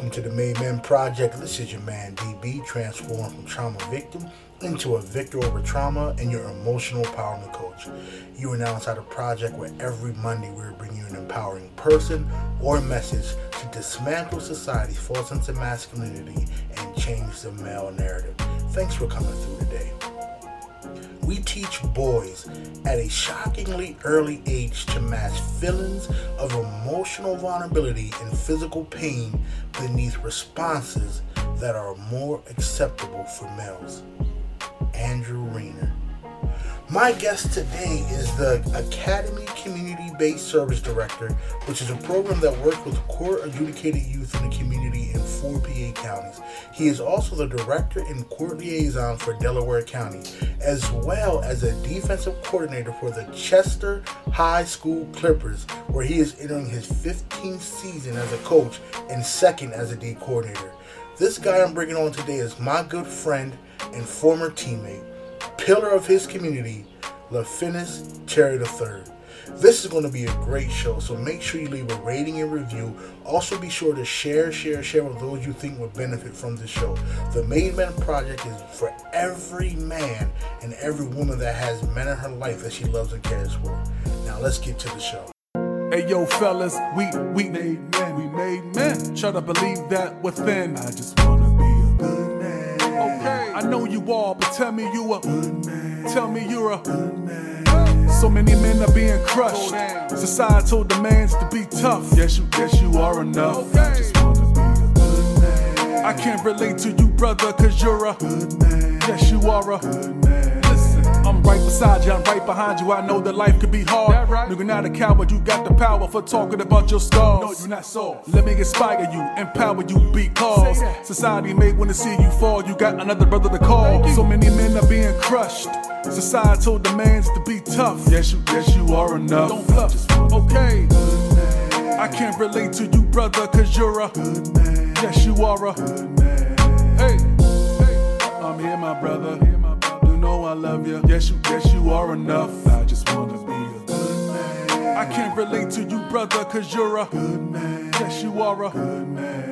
Welcome to the Made Men Project. This is your man DB, transformed from trauma victim into a victor over trauma and your emotional empowerment coach. You are now inside a project where every Monday we're bringing you an empowering person or message to dismantle society's false sense of masculinity and change the male narrative. Thanks for coming through today. We teach boys at a shockingly early age to mask feelings of emotional vulnerability and physical pain beneath responses that are more acceptable for males. Andrew Reiner. My guest today is the Academy Community Based Service Director, which is a program that works with court adjudicated youth in the community in four PA counties. He is also the Director and Court Liaison for Delaware County, as well as a defensive coordinator for the Chester High School Clippers, where he is entering his 15th season as a coach and second as a D coordinator. This guy I'm bringing on today is my good friend and former teammate pillar of his community, LaFinis Terry III. This is going to be a great show, so make sure you leave a rating and review. Also, be sure to share, share, share with those you think would benefit from this show. The Made Men Project is for every man and every woman that has men in her life that she loves and cares for. Now, let's get to the show. Hey yo, fellas, we we made men, we made men. Try to believe that within. I just wanna I know you are, but tell me you a good man. Tell me you're a good man. So many men are being crushed. Societal demands to be tough. Yes, you, yes, you are enough. I just wanna be a good man. I can't relate to you, brother, cause you're a good man. Yes, you are a good man. I'm right beside you, I'm right behind you. I know that life could be hard. Right? You're not a coward, you got the power for talking about your scars. No, you're not soft. Let me inspire you, empower you, because society may wanna see you fall. You got another brother to call. So many men are being crushed. Societal demands to be tough. Yes, you, yes, you are enough. Don't bluff. Okay. I can't relate to you, brother, cause you're a good man. Yes, you are a good man. Hey, hey, I'm here, my brother. Know I love you. Yes, you, yes, you are enough. I just wanna be a good man. I can't relate to you, brother, cause you're a good man. Yes, you are a good man.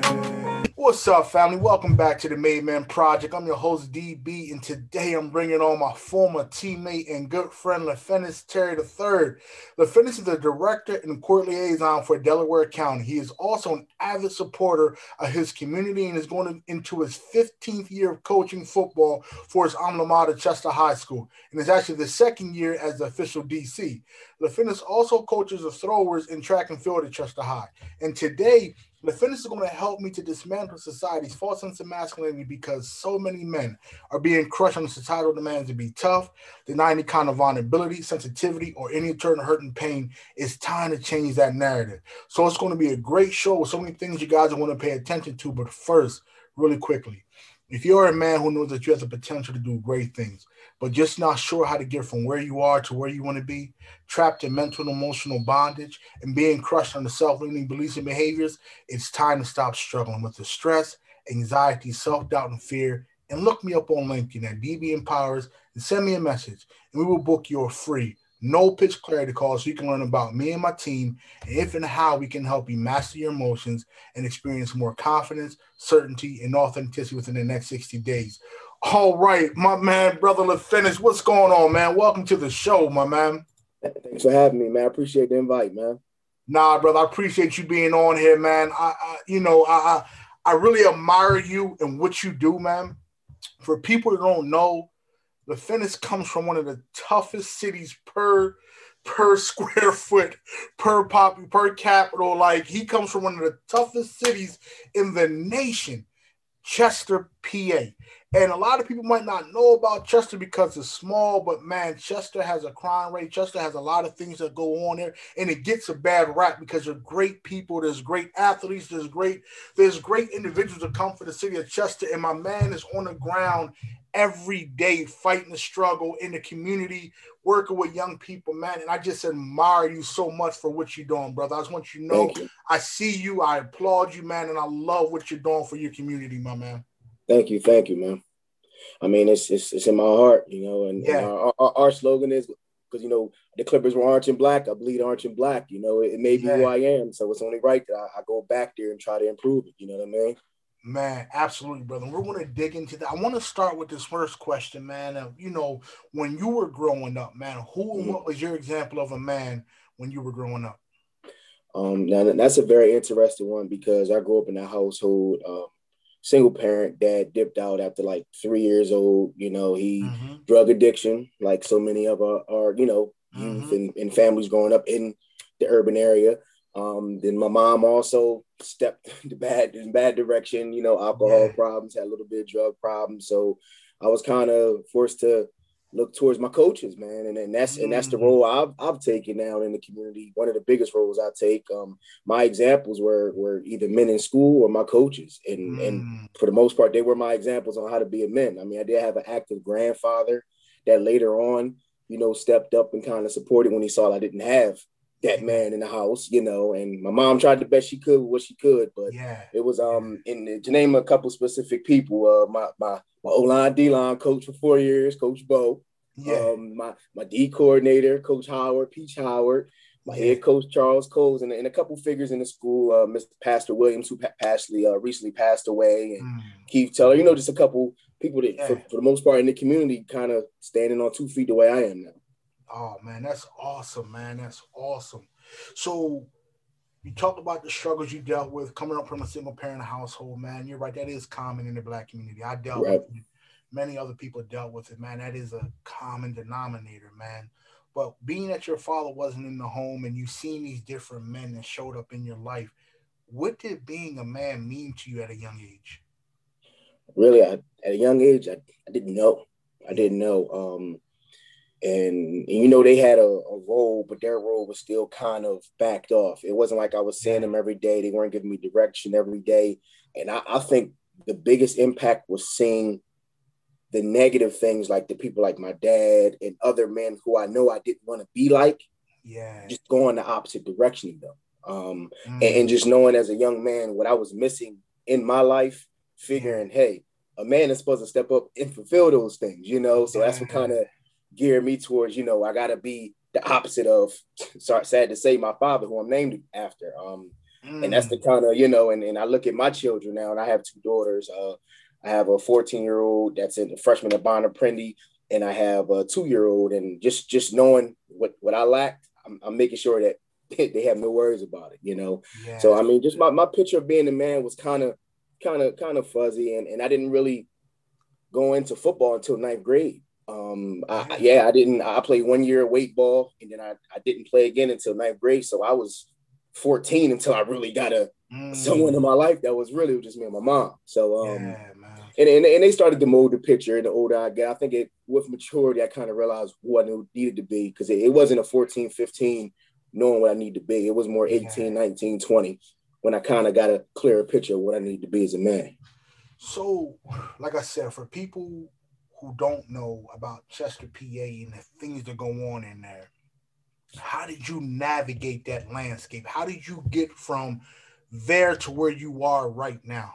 What's up, family? Welcome back to the Made Man Project. I'm your host, DB, and today I'm bringing on my former teammate and good friend, LaFinis Terry III. LaFinis is the director and court liaison for Delaware County. He is also an avid supporter of his community and is going into his 15th year of coaching football for his alma mater, Chester High School, and is actually the second year as the official DC. LaFinis also coaches the throwers in track and field at Chester High. And today, LaFinis is going to help me to dismantle society's false sense of masculinity because so many men are being crushed under societal demands to be tough, deny any kind of vulnerability, sensitivity, or any internal hurt and pain. It's time to change that narrative. So it's going to be a great show with so many things you guys want to pay attention to. But first, really quickly, if you're a man who knows that you have the potential to do great things, but just not sure how to get from where you are to where you want to be, trapped in mental and emotional bondage, and being crushed under self limiting beliefs and behaviors, it's time to stop struggling with the stress, anxiety, self doubt, and fear. And look me up on LinkedIn at DB Empowers and send me a message, and we will book your free no pitch clarity call so you can learn about me and my team and if and how we can help you master your emotions and experience more confidence, certainty, and authenticity within the next 60 days. All right, my man, brother LaFinis, what's going on, man? Welcome to the show, my man. Thanks for having me, man. I appreciate the invite, man. Nah, brother, I appreciate you being on here, man. I, I you know, I, I, I really admire you and what you do, man. For people that don't know, LaFinis comes from one of the toughest cities per per square foot, per pop, per capital. Like he comes from one of the toughest cities in the nation, Chester, PA. And a lot of people might not know about Chester because it's small, but man, Chester has a crime rate. Chester has a lot of things that go on there, and it gets a bad rap because there's great people, there's great athletes, there's great, there's great individuals that come for the city of Chester. And my man is on the ground every day fighting the struggle in the community, working with young people, man. And I just admire you so much for what you're doing, brother. I just want you to know you. I see you, I applaud you, man, and I love what you're doing for your community, my man. Thank you, thank you, man. I mean, it's it's, it's in my heart, you know, and, Yeah. and our, our, our slogan is because you know the Clippers were orange and black. I bleed orange and black. You know, it, it may be yeah. who I am, so it's only right that I, I, go back there and try to improve it. You know what I mean? Man, absolutely, brother. We're going to dig into that. I want to start with this first question, man. Of you know, when you were growing up, man, who mm-hmm. and what was your example of a man when you were growing up? Um, now that's a very interesting one because I grew up in a household. Um, single parent dad dipped out after like three years old you know he mm-hmm. drug addiction like so many of our, our you know youth mm-hmm. and, and, families growing up in the urban area um, then my mom also stepped in bad in bad direction you know alcohol yeah. problems had a little bit of drug problems so i was kind of forced to look towards my coaches, man, and, and that's and that's the mm. role I've I've taken now in the community. One of the biggest roles I take. Um, my examples were were either men in school or my coaches, and mm. and for the most part, they were my examples on how to be a man. I mean, I did have an active grandfather that later on, you know, stepped up and kind of supported when he saw I didn't have that man in the house, you know, and my mom tried the best she could with what she could, but yeah, it was um in to name a couple specific people, uh my my my O line D line coach for four years, Coach Bo, yeah. um my my D coordinator, Coach Howard, Peach Howard, my yeah. head coach Charles Coles, and, and a couple figures in the school, uh, Mr. Pastor Williams, who actually uh, recently passed away, and mm. Keith Teller, you know, just a couple people that for, for the most part in the community kind of standing on two feet the way I am now. Oh man, that's awesome, man. That's awesome. So you talked about the struggles you dealt with coming up from a single parent household, man. You're right, that is common in the black community. I dealt right. with it. Many other people dealt with it, man. That is a common denominator, man. But being that your father wasn't in the home and you've seen these different men that showed up in your life, what did being a man mean to you at a young age? Really, I, at a young age, I, I didn't know. I didn't know. Um, and, and, you know they had a, a, role, but their role was still kind of backed off. It wasn't like I was seeing them every day. They weren't giving me direction every day, and I, I think the biggest impact was seeing the negative things, like the people like my dad and other men who I know I didn't want to be like. Yeah, just going the opposite direction of them, um, mm. and, and just knowing as a young man what I was missing in my life, figuring, hey, a man is supposed to step up and fulfill those things, you know. So that's what kind of gear me towards, you know, I gotta be the opposite of sorry, sad to say, my father, who I'm named after. Um, mm. and that's the mm. kind of, you know, and, and I look at my children now, and I have two daughters. Uh, I have a 14 year old that's in the freshman at Bonner Prendie, and I have a two year old, and just just knowing what what I lacked, I'm, I'm making sure that they have no worries about it, you know. Yeah. So I mean, just my, my picture of being a man was kind of kind of kind of fuzzy, and and I didn't really go into football until ninth grade. Um, I, yeah, I didn't. I played one year weight ball, and then I, I didn't play again until ninth grade. So I was 14 until I really got a mm. someone in my life that was really just me and my mom. So um, yeah, and, and and they started to mold the picture. And the older I get, I think it with maturity, I kind of realized who I needed to be because it, it, wasn't a 14, 15 knowing what I need to be. It was more 18, yeah. 19, 20 when I kind of got a clearer picture of what I need to be as a man. So, like I said, for people who don't know about Chester, PA, and the things that go on in there, how did you navigate that landscape? How did you get from there to where you are right now?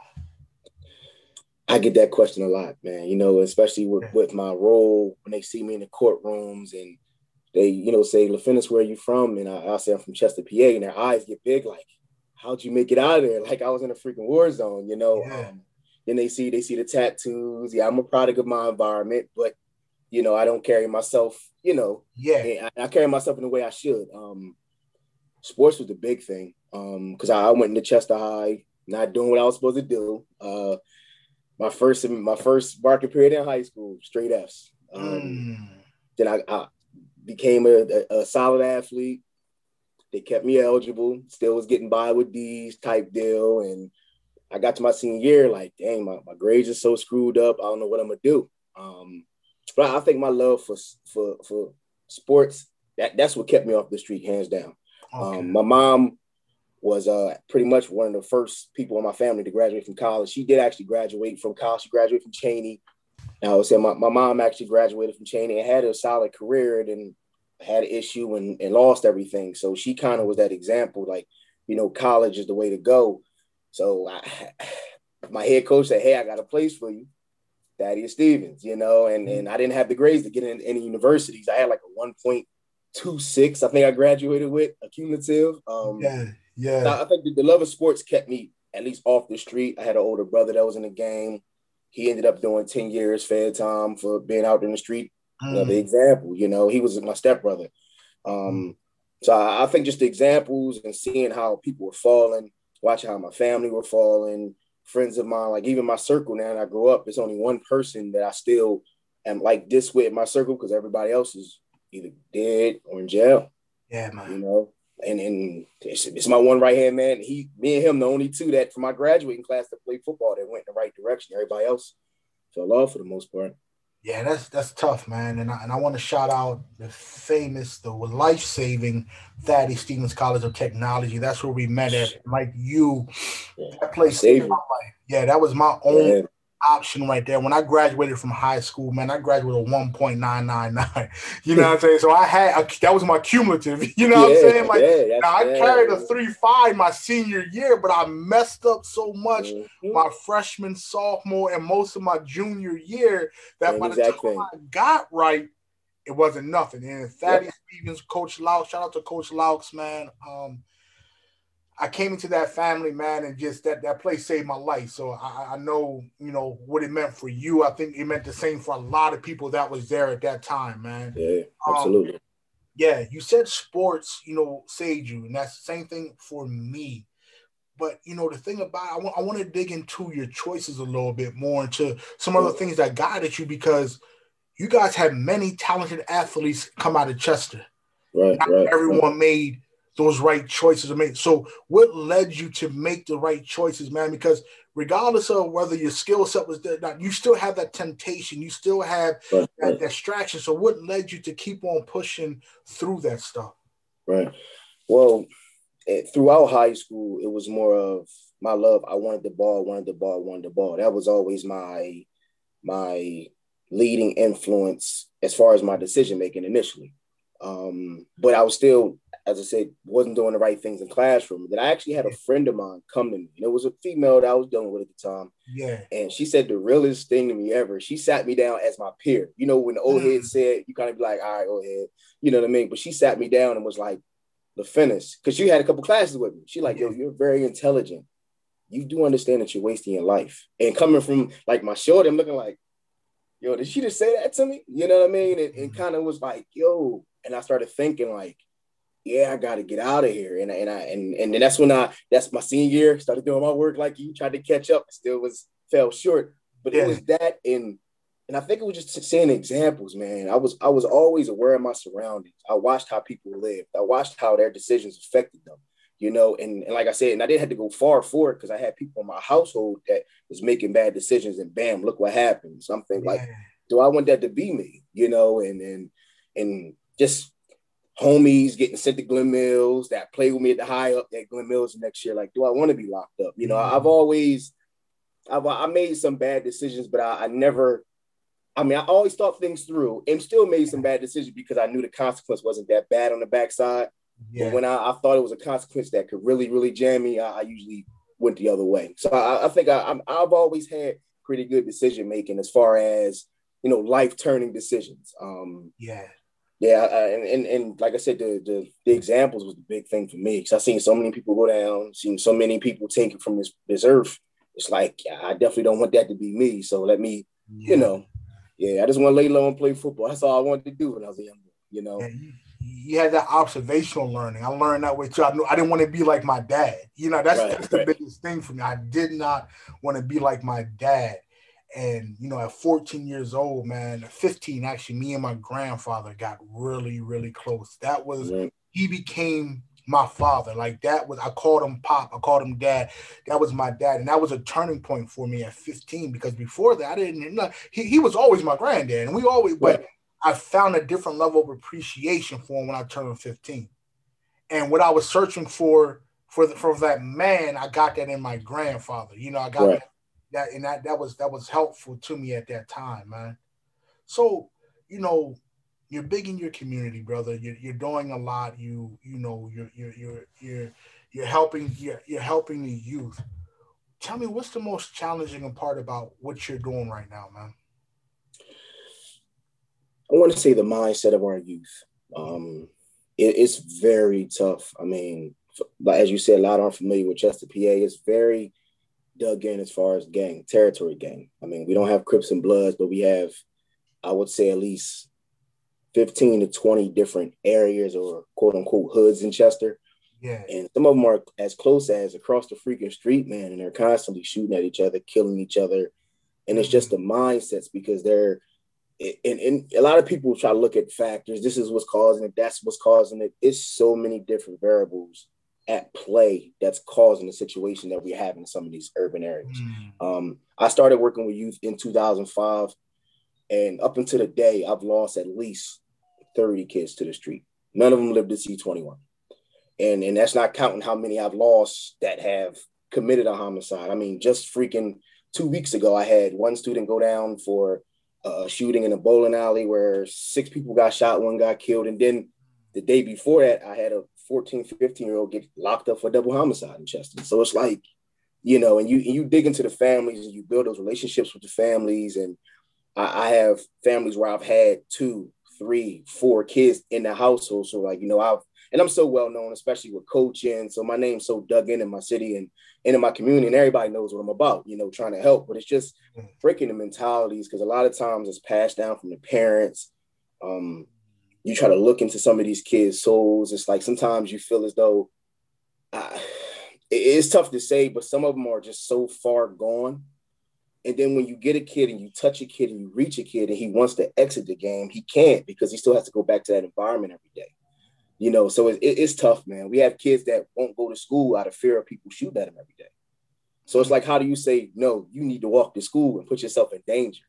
I get that question a lot, man. You know, especially with, with my role when they see me in the courtrooms and they, you know, say, LaFinis, where are you from? And I, will say I'm from Chester, PA, and their eyes get big, like, how'd you make it out of there? Like I was in a freaking war zone, you know. Yeah. Um, then they see they see the tattoos. Yeah, I'm a product of my environment, but you know, I don't carry myself, you know. Yeah. I, I carry myself in the way I should. Um, sports was the big thing. Um, because I, I, went into Chester High, not doing what I was supposed to do. Uh, my first my first market period in high school, straight Fs. Um, mm. Then I, I became a, a, a, solid athlete. They kept me eligible. Still was getting by with D's type deal, and I got to my senior year, like, dang, my, my grades are so screwed up. I don't know what I'm gonna do. Um, but I think my love for for for sports that that's what kept me off the street, hands down. Okay. Um, my mom was uh, pretty much one of the first people in my family to graduate from college. She did actually graduate from college. She graduated from Cheyney. I would say my, my mom actually graduated from Cheyney and had a solid career and then had an issue and, and lost everything. So she kind of was that example, like, you know, college is the way to go. So I, my head coach said, "Hey, I got a place for you, Thaddeus Stevens." You know, and and I didn't have the grades to get in any universities. I had like a one point two six. I think I graduated with accumulative. Um, yeah, yeah. I think the, the love of sports kept me at least off the street. I had an older brother that was in the game. He ended up doing 10 years fed time for being out in the street. Mm. Mm. example, you know, he was my stepbrother. Um, so I, I, think just the examples and seeing how people were falling, watching how my family were falling, friends of mine, like even my circle now, and I grew up, it's only one person that I still am like this with in my circle because everybody else is either dead or in jail. Yeah, man. You know, and and it's, it's my one right hand man. He, me and him, the only two that from my graduating class that played football that went in the right direction. Everybody else fell off for the most part. Yeah, that's that's tough, man. And I, and I want to shout out the famous, the life saving Thaddeus Stevens College of Technology. That's where we met at. Like you, that place saved my life. Yeah, that was my own yeah option right there. When I graduated from high school, man, I graduated with 1.999. You know what I'm saying? So I had a, that was my cumulative. You know yeah, what I'm saying? Like yeah, now I carried a three five my senior year, but I messed up so much mm-hmm. my freshman, sophomore, and most of my junior year that by the time I got right, it wasn't nothing. And Thaddeus yep. Stevens, Coach Laux, shout out to Coach Laux, man. Um, I came into that family, man, and just that that place saved my life. So I, I, know, you know, what it meant for you. I think it meant the same for a lot of people that was there at that time, man. Yeah, absolutely. Um, yeah, you said sports, you know, saved you, and that's the same thing for me. But you know, the thing about I want I want to dig into your choices a little bit more into some other things that guided you because you guys had many talented athletes come out of Chester. Right, Not right. Everyone right. made those right choices are made. So, what led you to make the right choices, man? Because regardless of whether your skill set was there, not, you still have that temptation. You still have right, that right. distraction. So, what led you to keep on pushing through that stuff? Right. Well, it, throughout high school, it was more of my love. I wanted the ball, wanted the ball, wanted the ball. That was always my my leading influence as far as my decision making initially. Um, but I was still as I said, wasn't doing the right things in classroom. Then I actually had a friend of mine come to me, and it was a female that I was dealing with at the time. Yeah. And she said the realest thing to me ever. She sat me down as my peer. You know, when the old mm. head said, you kind of be like, all right, old head. You know what I mean? But she sat me down and was like, LaFinis, because she had a couple classes with me. She like, yo, you're very intelligent. You do understand that you're wasting your life. And coming from like my shoulder, I'm looking like, yo, did she just say that to me? You know what I mean? And, and mm. kind of was like, yo. And I started thinking like, yeah, I got to get out of here. And, and I, and, and then that's when I, that's my senior year, started doing my work like you, tried to catch up, still was, fell short. But yeah. it was that and, and I think it was just seeing examples, man. I was, I was always aware of my surroundings. I watched how people lived. I watched how their decisions affected them, you know? And, and like I said, and I didn't have to go far for it because I had people in my household that was making bad decisions and bam, look what happened. Something yeah. like, do I want that to be me? You know, and, and, and just homies getting sent to Glen Mills that play with me at the high up at Glen Mills next year. Like, do I want to be locked up? You know, mm-hmm. I've always, I've I made some bad decisions, but I, I, never, I mean, I always thought things through and still made some bad decisions because I knew the consequence wasn't that bad on the backside. Yeah. But when I, I thought it was a consequence that could really, really jam me, I, I usually went the other way. So I, I think I, I'm, I've always had pretty good decision making as far as you know life turning decisions. Um, yeah yeah, uh, and, and and like I said, the, the, the examples was the big thing for me because I seen so many people go down, seen so many people taken from this this earth. It's like I definitely don't want that to be me. So let me, yeah. you know, yeah, I just want to lay low and play football. That's all I wanted to do when I was a young boy. You know, yeah, you, you, had that observational learning. I learned that way too. I knew I didn't want to be like my dad. You know, that's, right, that's the right. biggest thing for me. I did not want to be like my dad. And you know, at 14 years old, man, 15 actually, me and my grandfather got really, really close. That was mm-hmm. he became my father. Like that was I called him pop, I called him dad. That was my dad, and that was a turning point for me at 15 because before that I didn't. Know, he he was always my granddad, and we always. But I found a different level of appreciation for him when I turned 15, and what I was searching for for the, for that man, I got that in my grandfather. You know, I got right. that that and that that was that was helpful to me at that time, man. So, you know, you're big in your community, brother. You're, you're doing a lot. You you know you're you're you're you're you're helping you're, you're helping the youth. Tell me what's the most challenging part about what you're doing right now, man. I want to say the mindset of our youth. Um, it, it's very tough. I mean, as you said, a lot aren't familiar with Chester, PA. It's very dug in as far as gang territory gang. I mean, we don't have Crips and Bloods, but we have, I would say, at least 15 to 20 different areas or quote unquote hoods in Chester. Yeah. And some of them are as close as across the freaking street, man, and they're constantly shooting at each other, killing each other. And it's just the mm-hmm. mindsets because they're and, and a lot of people try to look at factors. This is what's causing it. That's what's causing it. It's so many different variables at play that's causing the situation that we have in some of these urban areas. Mm. Um, I started working with youth in 2005, and up until the day, I've lost at least 30 kids to the street. None of them lived to see 21. And, and that's not counting how many I've lost that have committed a homicide. I mean, just freaking two weeks ago, I had one student go down for a shooting in a bowling alley where six people got shot, one got killed. And then the day before that, I had a 14, 15 year old get locked up for double homicide in Chester. So it's like, you know, and you and you dig into the families and you build those relationships with the families. And I, I have families where I've had two, three, four kids in the household. So like, you know, I've and I'm so well known, especially with coaching. So my name's so dug in in my city and, and in my community, and everybody knows what I'm about, you know, trying to help. But it's just mm. breaking the mentalities because a lot of times it's passed down from the parents. Um, you try to look into some of these kids' souls. It's like sometimes you feel as though uh, it's tough to say, but some of them are just so far gone. And then when you get a kid and you touch a kid and you reach a kid and he wants to exit the game, he can't because he still has to go back to that environment every day. You know, so it, it, it's tough, man. We have kids that won't go to school out of fear of people shooting at them every day. So it's like, how do you say no? You need to walk to school and put yourself in danger.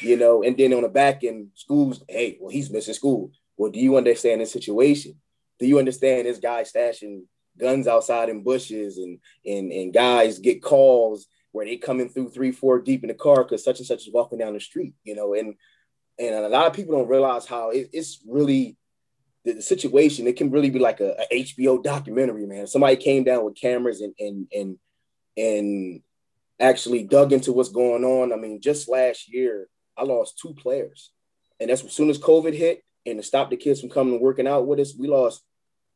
You know, and then on the back end, schools, hey, well, he's missing school. Well, do you understand the situation? Do you understand this guy stashing guns outside in bushes and and and guys get calls where they coming through three, four deep in the car because such and such is walking down the street, you know, and and a lot of people don't realize how it, it's really the, the, situation, it can really be like a, a, HBO documentary, man. Somebody came down with cameras and and and and actually dug into what's going on. I mean, just last year, I lost two players, and that's as soon as COVID hit, and to stop the kids from coming and working out with us, we lost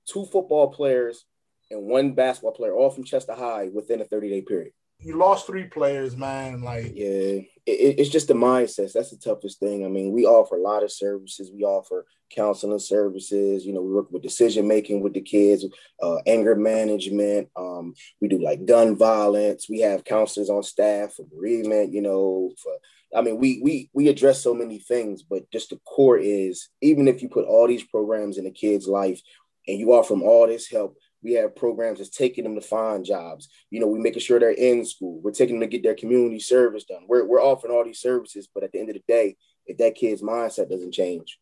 two football players and one basketball player, all from Chester High, within a 30 day period you lost three players, man. Like, yeah, it, it's just the mindset. That's the toughest thing. I mean, we offer a lot of services. We offer counseling services. You know, we work with decision making with the kids, uh, anger management. Um, we do like gun violence. We have counselors on staff for bereavement. You know, for I mean, we we we address so many things, but just the core is even if you put all these programs in a kid's life and you offer them all this help, we have programs that's taking them to find jobs. You know, we're making sure they're in school. We're taking them to get their community service done. We're, we're offering all these services, but at the end of the day, if that kid's mindset doesn't change,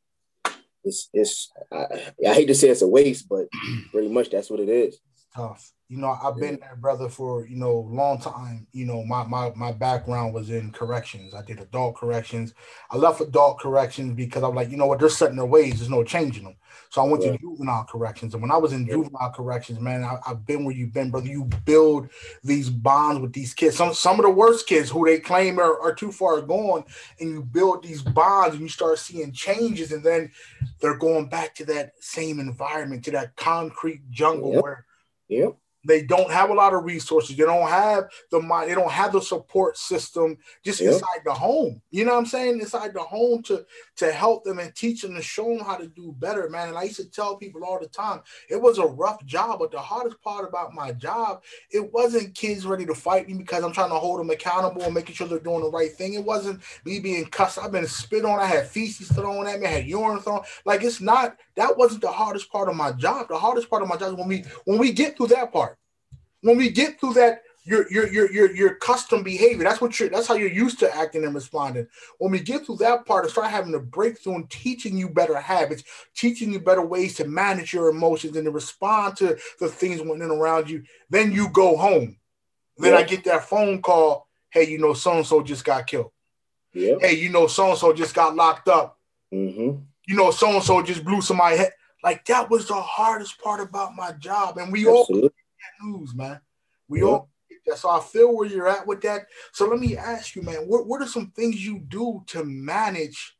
it's it's I, I hate to say it's a waste, but pretty much that's what it is. Tough. You know, I've been there, brother, for you know a long time. You know, my my my background was in corrections. I did adult corrections. I left adult corrections because I'm like, you know what, they're setting their ways. There's no changing them. So I went to juvenile corrections. And when I was in juvenile corrections, man, I, have been where you've been, brother. You build these bonds with these kids. Some some of the worst kids who they claim are, are too far gone, and you build these bonds and you start seeing changes, and then they're going back to that same environment, to that concrete jungle yep. where yep. They don't have a lot of resources. They don't have the mind. They don't have the support system just yep. inside the home. You know what I'm saying? Inside the home to to help them and teach them and show them how to do better, man. And I used to tell people all the time, it was a rough job, but the hardest part about my job, it wasn't kids ready to fight me because I'm trying to hold them accountable and making sure they're doing the right thing. It wasn't me being cussed. I've been spit on. I had feces thrown at me. I had urine thrown. Like it's not. That wasn't the hardest part of my job. The hardest part of my job is when we when we get through that part when we get through that your your your your your custom behavior. That's what you're that's how you're used to acting and responding. When we get through that part and start having a breakthrough and teaching you better habits, teaching you better ways to manage your emotions and to respond to the things going in around you, then you go home. Then yeah. I get that phone call, hey, you know, so and so just got killed. Yeah. Hey, you know, so and so just got locked up. Mm-hmm. You know, so and so just blew somebody head. Like that was the hardest part about my job, and we Absolutely. all news, man. We all so I feel where you're at with that. So let me ask you, man, what, what are some things you do to manage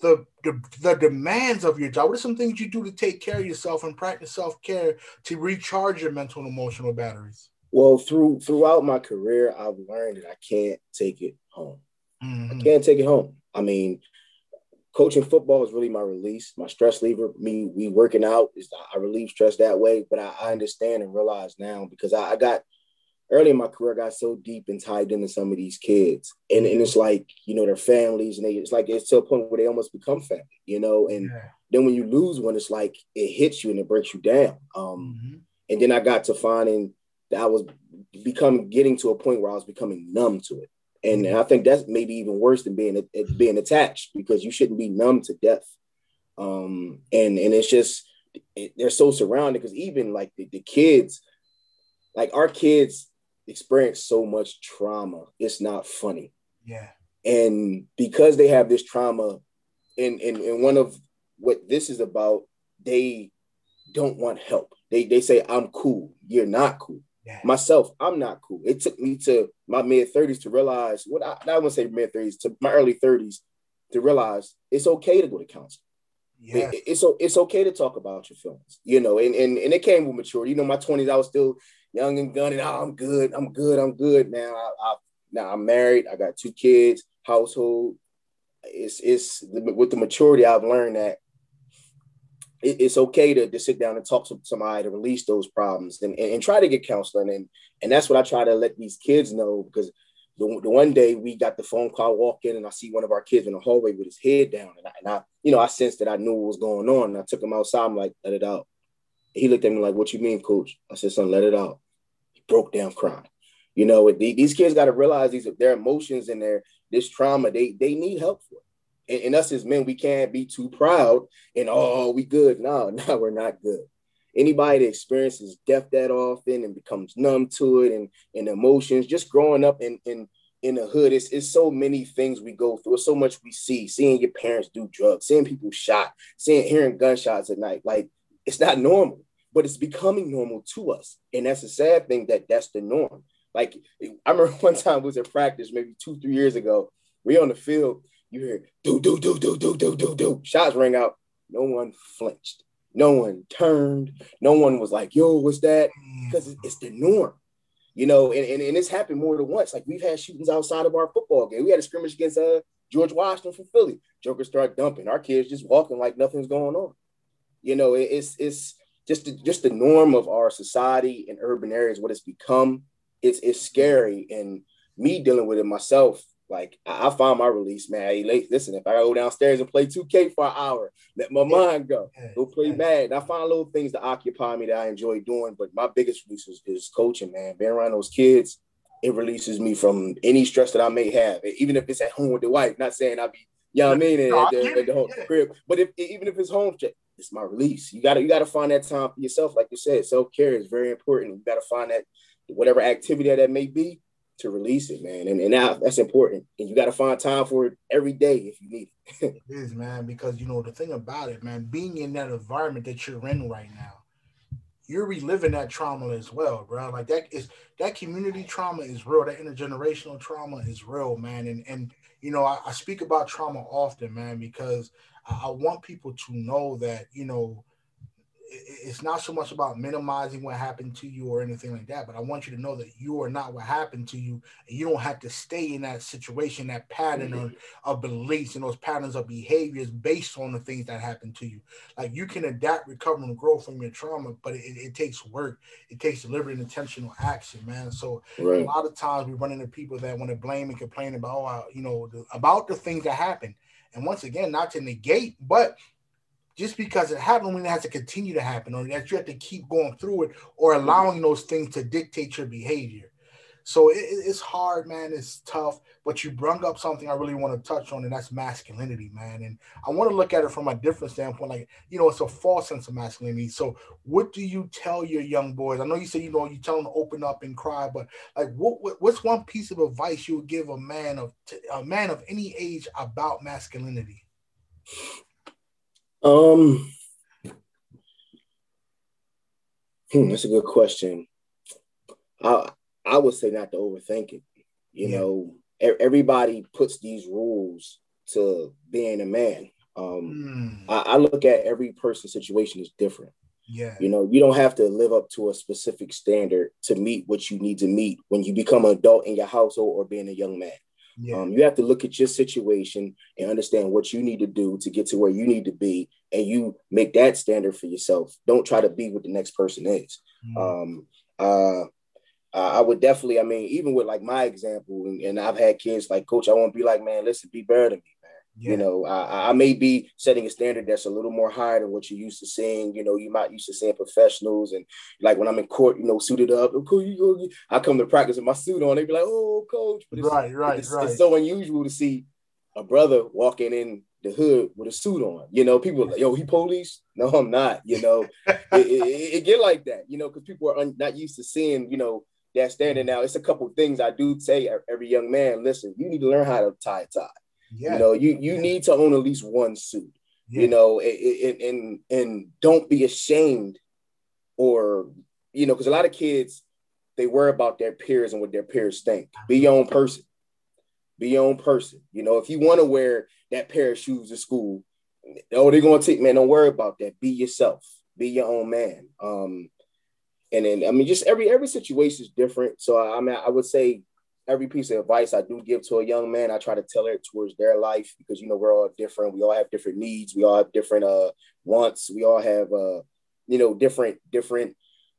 the, the the demands of your job? What are some things you do to take care of yourself and practice self care to recharge your mental and emotional batteries? Well, through throughout my career, I've learned that I can't take it home. Mm-hmm. I can't take it home. I mean, coaching football is really my release, my stress lever. Me, we working out is I relieve stress that way. But I, I understand and realize now because I, I, got early in my career, I got so deep and tied into some of these kids, and, and it's like you know their families, and they, it's like it's to a point where they almost become family, you know. And yeah. then when you lose one, it's like it hits you and it breaks you down. Um, mm-hmm. And then I got to finding that I was becoming getting to a point where I was becoming numb to it. And I think that's maybe even worse than being being attached because you shouldn't be numb to death. Um, and and it's just it, they're so surrounded because even like the, the kids, like our kids experience so much trauma. It's not funny. Yeah. And because they have this trauma, and and, and one of what this is about, they don't want help. They they say, I'm cool. You're not cool. Yeah. Myself, I'm not cool. It took me to my mid 30s to realize what I, I wouldn't say mid 30s to my early 30s to realize it's okay to go to counseling. Yeah. It, it's it's okay to talk about your feelings, you know, and, and and it came with maturity. You know, my 20s, I was still young and gunning. Oh, I'm good. I'm good. I'm good now. I, I, now I'm married. I got two kids, household. It's it's with the maturity I've learned that it, it's okay to, to sit down and talk to somebody to release those problems and, and, and, try to get counseling. And, and that's what I try to let these kids know because the, the one day we got the phone call, walk in, and I see one of our kids in the hallway with his head down. And I, and I you know, I sensed that I knew what was going on. And I took him outside. I'm like, let it out. He looked at me like, what you mean, coach? I said, son, let it out. He broke down crying. You know, these kids got to realize these their emotions and their this trauma. They they need help for it and, and, us as men, we can't be too proud and oh, we good. No, no, we're not good. Anybody that experiences death that often and becomes numb to it and, and emotions, just growing up in in in the hood, it's, it's so many things we go through. It's so much we see, seeing your parents do drugs, seeing people shot, seeing hearing gunshots at night. Like it's not normal, but it's becoming normal to us. And that's a sad thing that that's the norm. Like I remember one time was at practice, maybe two, three years ago. We on the field you hear do do do do do do do do. Shots ring out. No one flinched. No one turned. No one was like, "Yo, what's that?" Because it's the norm, you know. And, and and it's happened more than once. Like we've had shootings outside of our football game. We had a scrimmage against uh George Washington from Philly. Jokers start dumping. Our kids just walking like nothing's going on. You know, it, it's it's just the, just the norm of our society in urban areas. What it's become. It's it's scary, and me dealing with it myself like I, I found my release, man. Hey, listen, if I go downstairs and play 2K for an hour, let my mind go. Go play yeah. I find little things to occupy me that I enjoy doing. But my biggest release is, is coaching, man. Being around those kids, it releases me from any stress that I may have, even if it's at home with the wife. Not saying I be, you know what I mean, at, the, at the home crib. But if even if it's home, it's my release. You gotta you gotta find that time for yourself, like you said. Self care is very important. You gotta find that whatever activity that, that may be to release it, man. And, and now that's important. And you got to find time for it every day if you need it. it is, man, because you know the thing about it, man, being in that environment that you're in right now, you're reliving that trauma as well, bro. Like that is that community trauma is real. That intergenerational trauma is real, man. And and you know, I, I speak about trauma often, man, because I, I want people to know that you know it's not so much about minimizing what happened to you or anything like that, but I want you to know that you are not what happened to you, and you don't have to stay in that situation, that pattern mm-hmm. of, of beliefs and those patterns of behaviors based on the things that happened to you. Like you can adapt, recover, and grow from your trauma, but it, it takes work. It takes deliberate, intentional action, man. So right. a lot of times we run into people that want to blame and complain about, oh, you know, the, about the things that happened. And once again, not to negate, but just because it happened when it has to continue to happen or that you have to keep going through it or allowing those things to dictate your behavior. So it, it's hard man. It's tough but you brung up something i really want to touch on and that's masculinity man. And i want to look at it from a different standpoint like you know it's a false sense of masculinity. So what do you tell your young boys? I know you say you know you tell them to open up and cry but like what, what what's one piece of advice you would give a man of a man of any age about masculinity um, hmm, that's a good question. I I would say not to overthink it. You yeah. know, everybody puts these rules to being a man. Um, mm. I, I, look at every person's situation is different. Yeah. You know, you don't have to live up to a specific standard to meet what you need to meet when you become an adult in your household or being a young man. Yeah. Um, you have to look at your situation and understand what you need to do to get to where you need to be, and you make that standard for yourself. Don't try to be what the next person is. Mm. Um, uh, I would definitely, I mean, even with like my example, and, and I've had kids like, Coach, I want to be like, man, listen, be better than me. Yeah. You know, I, I, may be setting a standard that's a little more higher than what you're used to seeing. You know, you might used to seeing professionals, and like when I'm in court, you know, suited up. Oh, cool, you. I come to practice with my suit on. They be like, "Oh, coach," but it's, right, right, it's, right. It's so unusual to see a brother walking in the hood with a suit on. You know, people like, "Yo, he police?" No, I'm not. You know, it, it, it, get like that. You know, because people are un- not used to seeing. You know, that standard. Now, it's a couple things I do say every young man. Listen, you need to learn how to tie a tie yeah. You know, you you need to own at least one suit. Yeah. You know, and, and and don't be ashamed, or you know, because a lot of kids they worry about their peers and what their peers think. Be your own person. Be your own person. You know, if you want to wear that pair of shoes to school, oh, they're gonna take man. Don't worry about that. Be yourself. Be your own man. Um, and then I mean, just every every situation is different. So I mean, I would say every piece of advice I do give to a young man, I try to tailor it towards their life because you know we're all different. We all have different needs. We all have different uh wants. We all have uh you know different different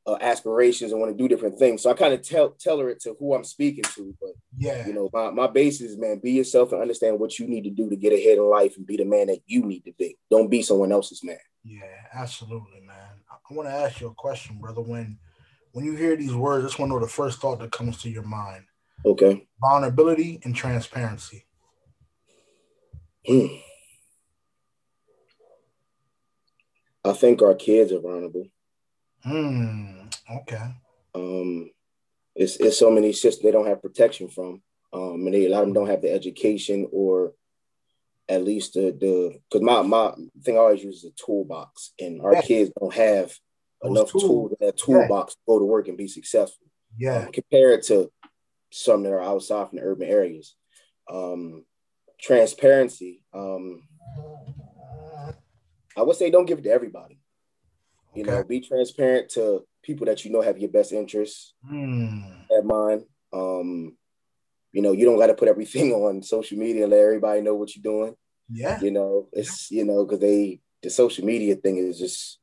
uh, aspirations and want to do different things. So I kind of tell tailor it to who I'm speaking to. But yeah, you know, my my base is man, be yourself and understand what you need to do to get ahead in life and be the man that you need to be. Don't be someone else's man. Yeah, absolutely, man. I want to ask you a question, brother. When when you hear these words, I just want to know the first thought that comes to your mind. Okay. Vulnerability and transparency. Hmm. I think our kids are vulnerable. Hmm. Okay. Um, it's it's so many systems they don't have protection from. Um, and they, a lot of them don't have the education or at least the the because my my thing I always use is a toolbox, and our yeah. kids don't have Those enough tools. tools in that toolbox yeah. to go to work and be successful. Yeah. Um, compare it to some that are outside from the urban areas. Um, transparency. Um, I would say don't give it to everybody. You okay. know, be transparent to people that you know have your best interests mm. at mind. Um, you know, you don't got to put everything on social media and let everybody know what you're doing. Yeah. You know, it's you know because they the social media thing is just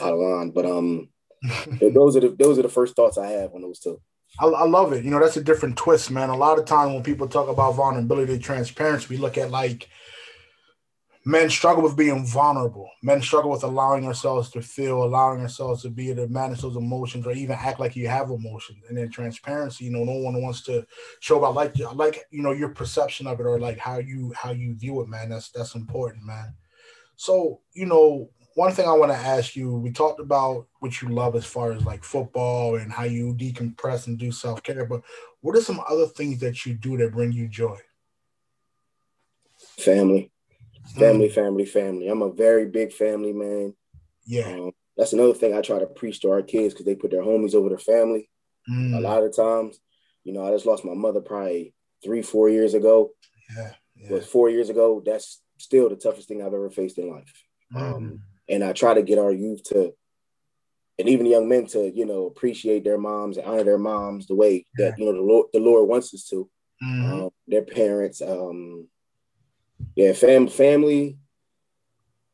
out of line. But um, those are the those are the first thoughts I have on those two. I, I, love it. You know, that's a different twist, man. A lot of times when people talk about vulnerability transparency, we look at like men struggle with being vulnerable. Men struggle with allowing ourselves to feel, allowing ourselves to be able to manage those emotions or even act like you have emotions. And then transparency, you know, no one wants to show about like like you know your perception of it or like how you how you view it, man. That's that's important, man. So, you know, one thing I want to ask you, we talked about what you love as far as like football and how you decompress and do self care, but what are some other things that you do that bring you joy? Family, family, mm. family, family. I'm a very big family man. Yeah. Um, that's another thing I try to preach to our kids because they put their homies over their family. Mm. A lot of times, you know, I just lost my mother probably three, four years ago. Yeah. yeah. Was four years ago. That's still the toughest thing I've ever faced in life. Mm. Um, and I try to get our youth to, and even young men to, you know, appreciate their moms and honor their moms the way that you know the Lord, the Lord wants us to. Mm-hmm. Um, their parents, um, yeah, fam, family.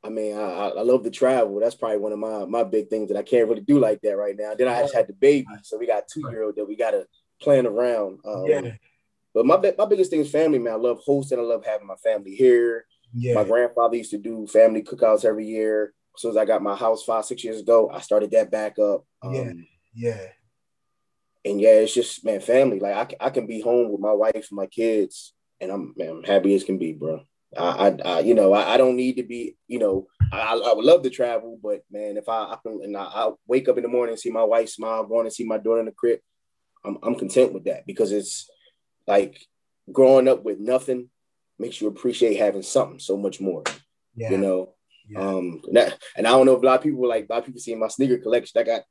I mean, I, I love to travel. That's probably one of my my big things that I can't really do like that right now. Then I just had the baby, so we got two year old that we got to plan around. Um, yeah. But my my biggest thing is family, man. I love hosting. I love having my family here. Yeah. My grandfather used to do family cookouts every year as soon as I got my house five, six years ago, I started that back up. Um, yeah. Yeah. And yeah, it's just man, family. Like I, I can be home with my wife and my kids, and I'm man, I'm happy as can be, bro. I, I, I you know, I, I, don't need to be, you know, I, I would love to travel, but man, if I, I can, and I, I, wake up in the morning and see my wife smile, going to see my daughter in the crib, I'm, I'm content with that because it's like growing up with nothing makes you appreciate having something so much more. Yeah. You know, yeah. Um, and, that, and I don't know if a lot of people like a lot of people see my sneaker collection. I got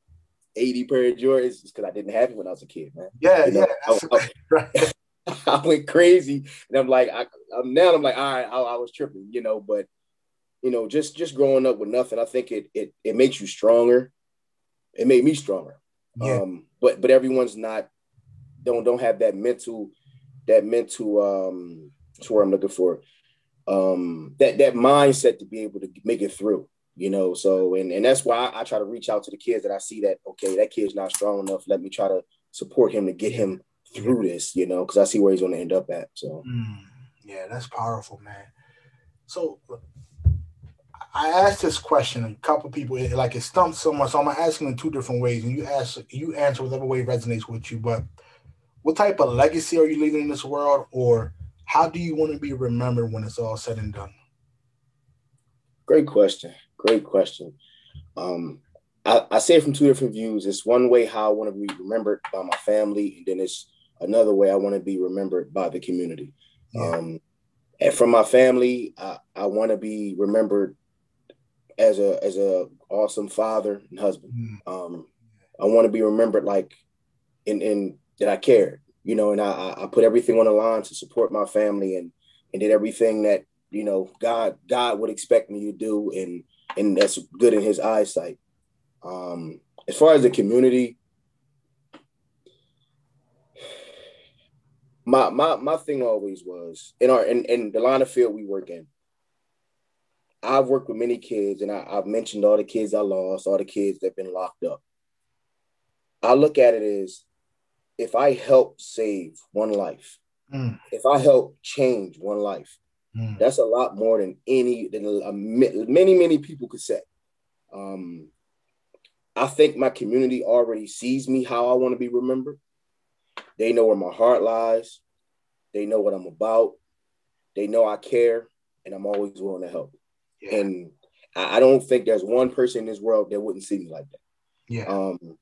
80 pair of Jordans because I didn't have it when I was a kid, man. Yeah, you know, yeah. I, right. I, went crazy, and I'm like, I, am now I'm like, all right, I, I was tripping, you know, but you know, just just growing up with nothing, I think it it it makes you stronger. It made me stronger. Yeah. Um, but but everyone's not don't don't have that mental that mental um that's what I'm looking for. Um that that mindset to be able to make it through, you know. So and and that's why I, I try to reach out to the kids that I see that okay, that kid's not strong enough. Let me try to support him to get him through this, you know, because I see where he's going to end up at. So, mm, yeah, that's powerful, man. So, I asked this question. A couple people like it stumped someone, so I'm gonna ask asking in two different ways, and you ask, you answer whatever way resonates with you. But what type of legacy are you leaving in this world, or how do you want to be remembered when it's all said and done? Great question. Great question. Um, I, I say it from two different views. It's one way how I want to be remembered by my family, and then it's another way I want to be remembered by the community. Yeah. Um, and from my family, I, I want to be remembered as a as a awesome father and husband. Mm. Um, I want to be remembered like in in that I cared, you know, and I I put everything on the line to support my family and and did everything that you know God God would expect me to do and and that's good in His eyesight. Um, as far as the community, my my my thing always was in our in, in the line of field we work in. I've worked with many kids, and I, have mentioned all the kids I lost, all the kids that've been locked up. I look at it as if I help save one life, mm. if I help change one life, mm. that's a lot more than any than a, many many people could say. Um, I think my community already sees me how I want to be remembered. They know where my heart lies. They know what I'm about. They know I care, and I'm always willing to help. Yeah. And I, don't think there's one person in this world that wouldn't see me like that. Yeah. Um,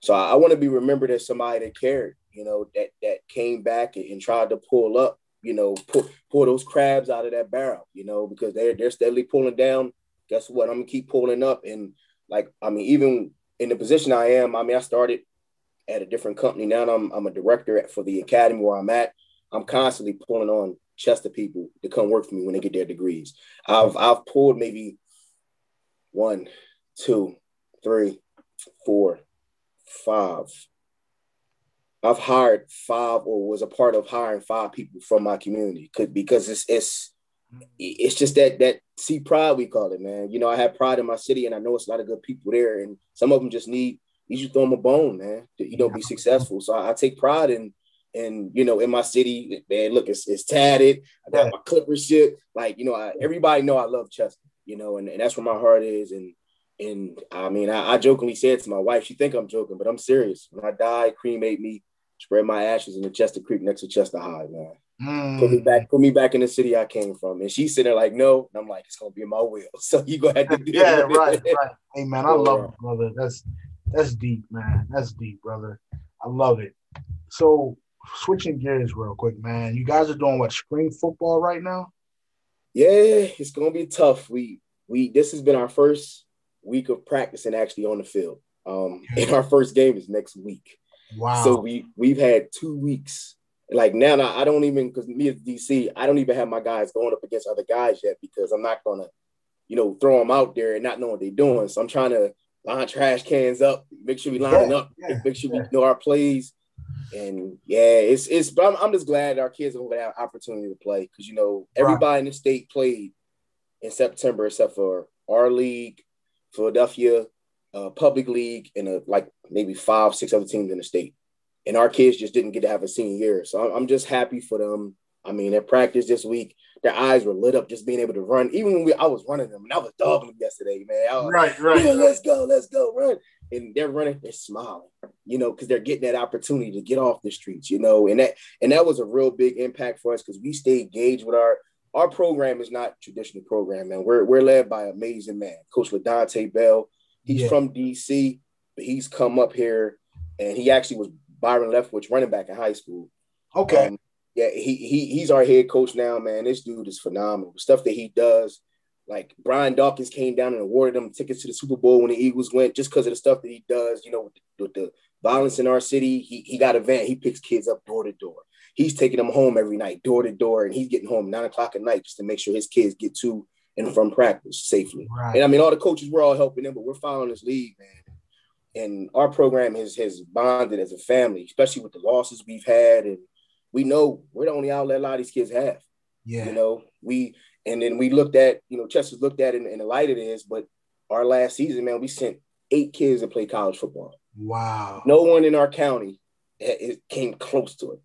so I, I want to be remembered as somebody that cared, you know, that that came back and, and, tried to pull up, you know, pull pull those crabs out of that barrel, you know, because they're they're steadily pulling down. Guess what? I'm gonna keep pulling up and like I mean, even in the position I am, I mean, I started at a different company. Now I'm I'm a director at, for the academy where I'm at. I'm constantly pulling on Chester people to come work for me when they get their degrees. I've I've pulled maybe one, two, three, four, five. I've hired five or was a part of hiring five people from my community because it's it's it's just that that see pride we call it, man. You know, I have pride in my city, and I know it's a lot of good people there, and some of them just need you just throw them a bone, man, to you know be successful. So I, I take pride in and you know in my city, man. Look, it's, it's tatted. I got my Clippers shit. Like you know, I, everybody know I love Chester. You know, and, and that's where my heart is. And and I mean, I, I jokingly said to my wife, she think I'm joking, but I'm serious. When I die, cremate me, spread my ashes in the Chester Creek next to Chester High, man. Mm. Put me back, put me back in the city I came from. And she's sitting there like, no. And I'm like, it's gonna be in my will. So you go ahead to do Yeah, right, right. Hey man, I love it, brother. That's that's deep, man. That's deep, brother. I love it. So switching gears real quick, man. You guys are doing what spring football right now? Yeah, it's gonna be tough. We we this has been our first week of practicing actually on the field. Um, and our first game is next week. Wow. So we we've had two weeks like now, now I don't even because me as DC, I don't even have my guys going up against other guys yet because I'm not gonna, you know, throw them out there and not know what they're doing. So I'm trying to line trash cans up, make sure we line yeah, up, yeah, make sure yeah. we know our plays. And yeah, it's it's. But I'm, I'm just glad our kids are gonna have opportunity to play because you know everybody right. in the state played in September except for our league, Philadelphia, uh, public league, and a, like maybe five, six other teams in the state and our kids just didn't get to have a senior year. So I'm just happy for them. I mean, at practice this week, their eyes were lit up just being able to run. Even when we, I was running them, and I was dogging them yesterday, man. Was, right, right, yeah, let's go, let's go, run. And they're running, they're smiling, you know, because they're getting that opportunity to get off the streets, you know, and that and that was a real big impact for us because we stay engaged with our our program is not traditional program, man. We're we're led by amazing man, Coach Ladante Bell. He's yeah. from DC, but he's come up here and he actually was Byron Leftwich, running back in high school. Okay. Um, yeah, he, he he's our head coach now, man. This dude is phenomenal. The stuff that he does, like Brian Dawkins came down and awarded them tickets to the Super Bowl when the Eagles went, just because of the stuff that he does. You know, with the, with the violence in our city, he he got a van. He picks kids up door to door. He's taking them home every night, door to door, and he's getting home nine o'clock at night just to make sure his kids get to and from practice safely. Right. And I mean, all the coaches we're all helping them, but we're following this league, man. And our program has has bonded as a family, especially with the losses we've had, and we know we're the only outlet a lot of these kids have. Yeah, you know, we and then we looked at, you know, Chester's looked at it in, in the light of this, but our last season, man, we sent eight kids to play college football. Wow. No one in our county it came close to it.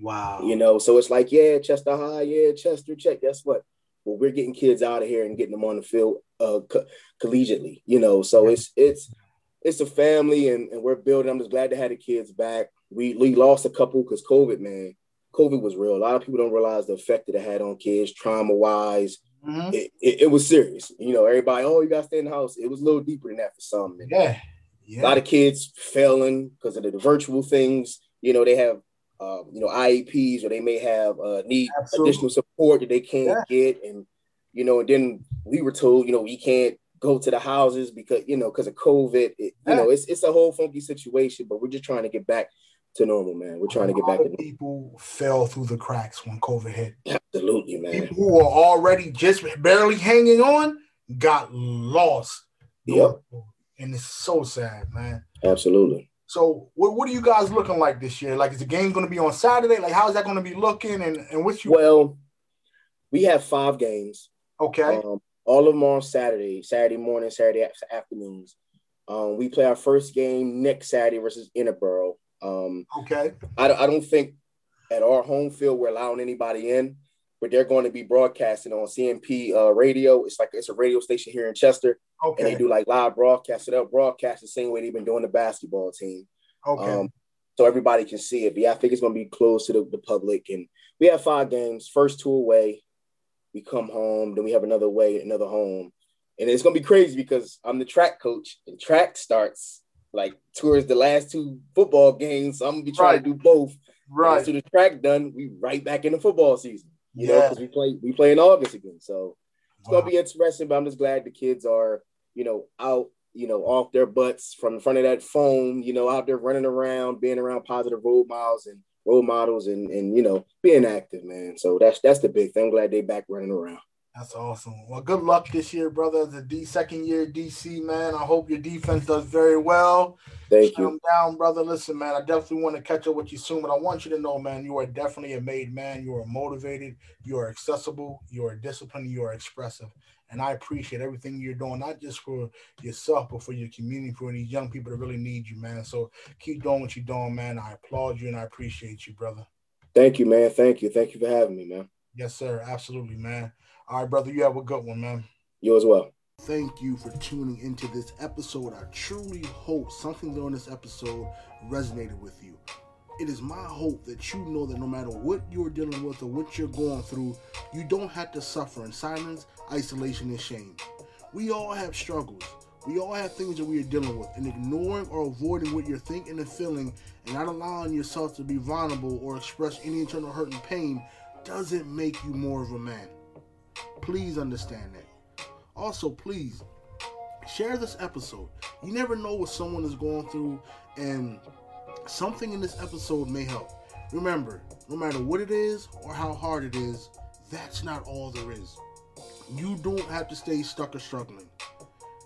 Wow. You know, so it's like, yeah, Chester High, yeah, Chester check. Guess what? Well, we're getting kids out of here and getting them on the field uh, co- collegiately. You know, so it's it's it's a family and, and we're building. I'm just glad to have the kids back. We we lost a couple because COVID, man. COVID was real. A lot of people don't realize the effect that it had on kids, trauma wise. Mm-hmm. It, it, it, was serious. You know, everybody, oh, you got to stay in the house. It was a little deeper than that for some. yeah. yeah. A lot of kids failing because of the virtual things. You know, they have, uh, you know, IEPs or they may have uh, need Absolutely. additional support that they can't yeah. get. And, you know, and then we were told, you know, we can't go to the houses because, you know, because of COVID. It, yeah. You know, it's, it's a whole funky situation, but we're just trying to get back to normal, man. We're trying to get back to people fell through the cracks when COVID hit. Absolutely, man. People who were already just barely hanging on got lost. Yep. And it's so sad, man. Absolutely. So what, what are you guys looking like this year? Like is the game gonna be on Saturday? Like how is that gonna be looking and, and what's you well we have five games. Okay. Um, all of them are on Saturday, Saturday morning, Saturday afternoons. Um, we play our first game next Saturday versus Interboro. Um, okay. I, I don't think at our home field we're allowing anybody in, but they're going to be broadcasting on CMP uh, radio. It's like it's a radio station here in Chester. Okay. And they do like live broadcasts. So they'll broadcast the same way they've been doing the basketball team. Okay. Um, so everybody can see it. But yeah, I think it's going to be closed to the, the public. And we have five games. First two away, we come home. Then we have another way, another home. And it's going to be crazy because I'm the track coach, and track starts like towards the last two football games. So I'm gonna be trying right. to do both. Right. So the track done, we right back in the football season. You yeah. know, because we play we play in August again. So it's wow. gonna be interesting. But I'm just glad the kids are, you know, out, you know, off their butts from in front of that phone, you know, out there running around, being around positive role models and role models and and you know, being active, man. So that's that's the big thing. I'm glad they back running around. That's awesome. Well, good luck this year, brother. The D second year DC man. I hope your defense does very well. Thank you. down, brother. Listen, man. I definitely want to catch up with you soon, but I want you to know, man, you are definitely a made man. You are motivated. You are accessible. You are disciplined. You are expressive, and I appreciate everything you're doing, not just for yourself, but for your community, for these young people that really need you, man. So keep doing what you're doing, man. I applaud you and I appreciate you, brother. Thank you, man. Thank you. Thank you for having me, man. Yes, sir. Absolutely, man. All right, brother, you have a good one, man. You as well. Thank you for tuning into this episode. I truly hope something during this episode resonated with you. It is my hope that you know that no matter what you're dealing with or what you're going through, you don't have to suffer in silence, isolation, and shame. We all have struggles. We all have things that we are dealing with, and ignoring or avoiding what you're thinking and feeling and not allowing yourself to be vulnerable or express any internal hurt and pain doesn't make you more of a man. Please understand that. Also, please share this episode. You never know what someone is going through, and something in this episode may help. Remember, no matter what it is or how hard it is, that's not all there is. You don't have to stay stuck or struggling.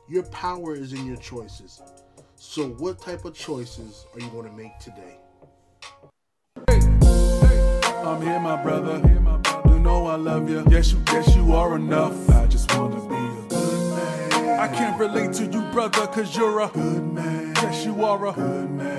Your power is in your choices. So, what type of choices are you going to make today? I'm here, my brother know I love you. Yes, you, yes, you are enough. I just wanna be a good man. I can't relate to you, brother, cause you're a good man. Yes, you are a good man.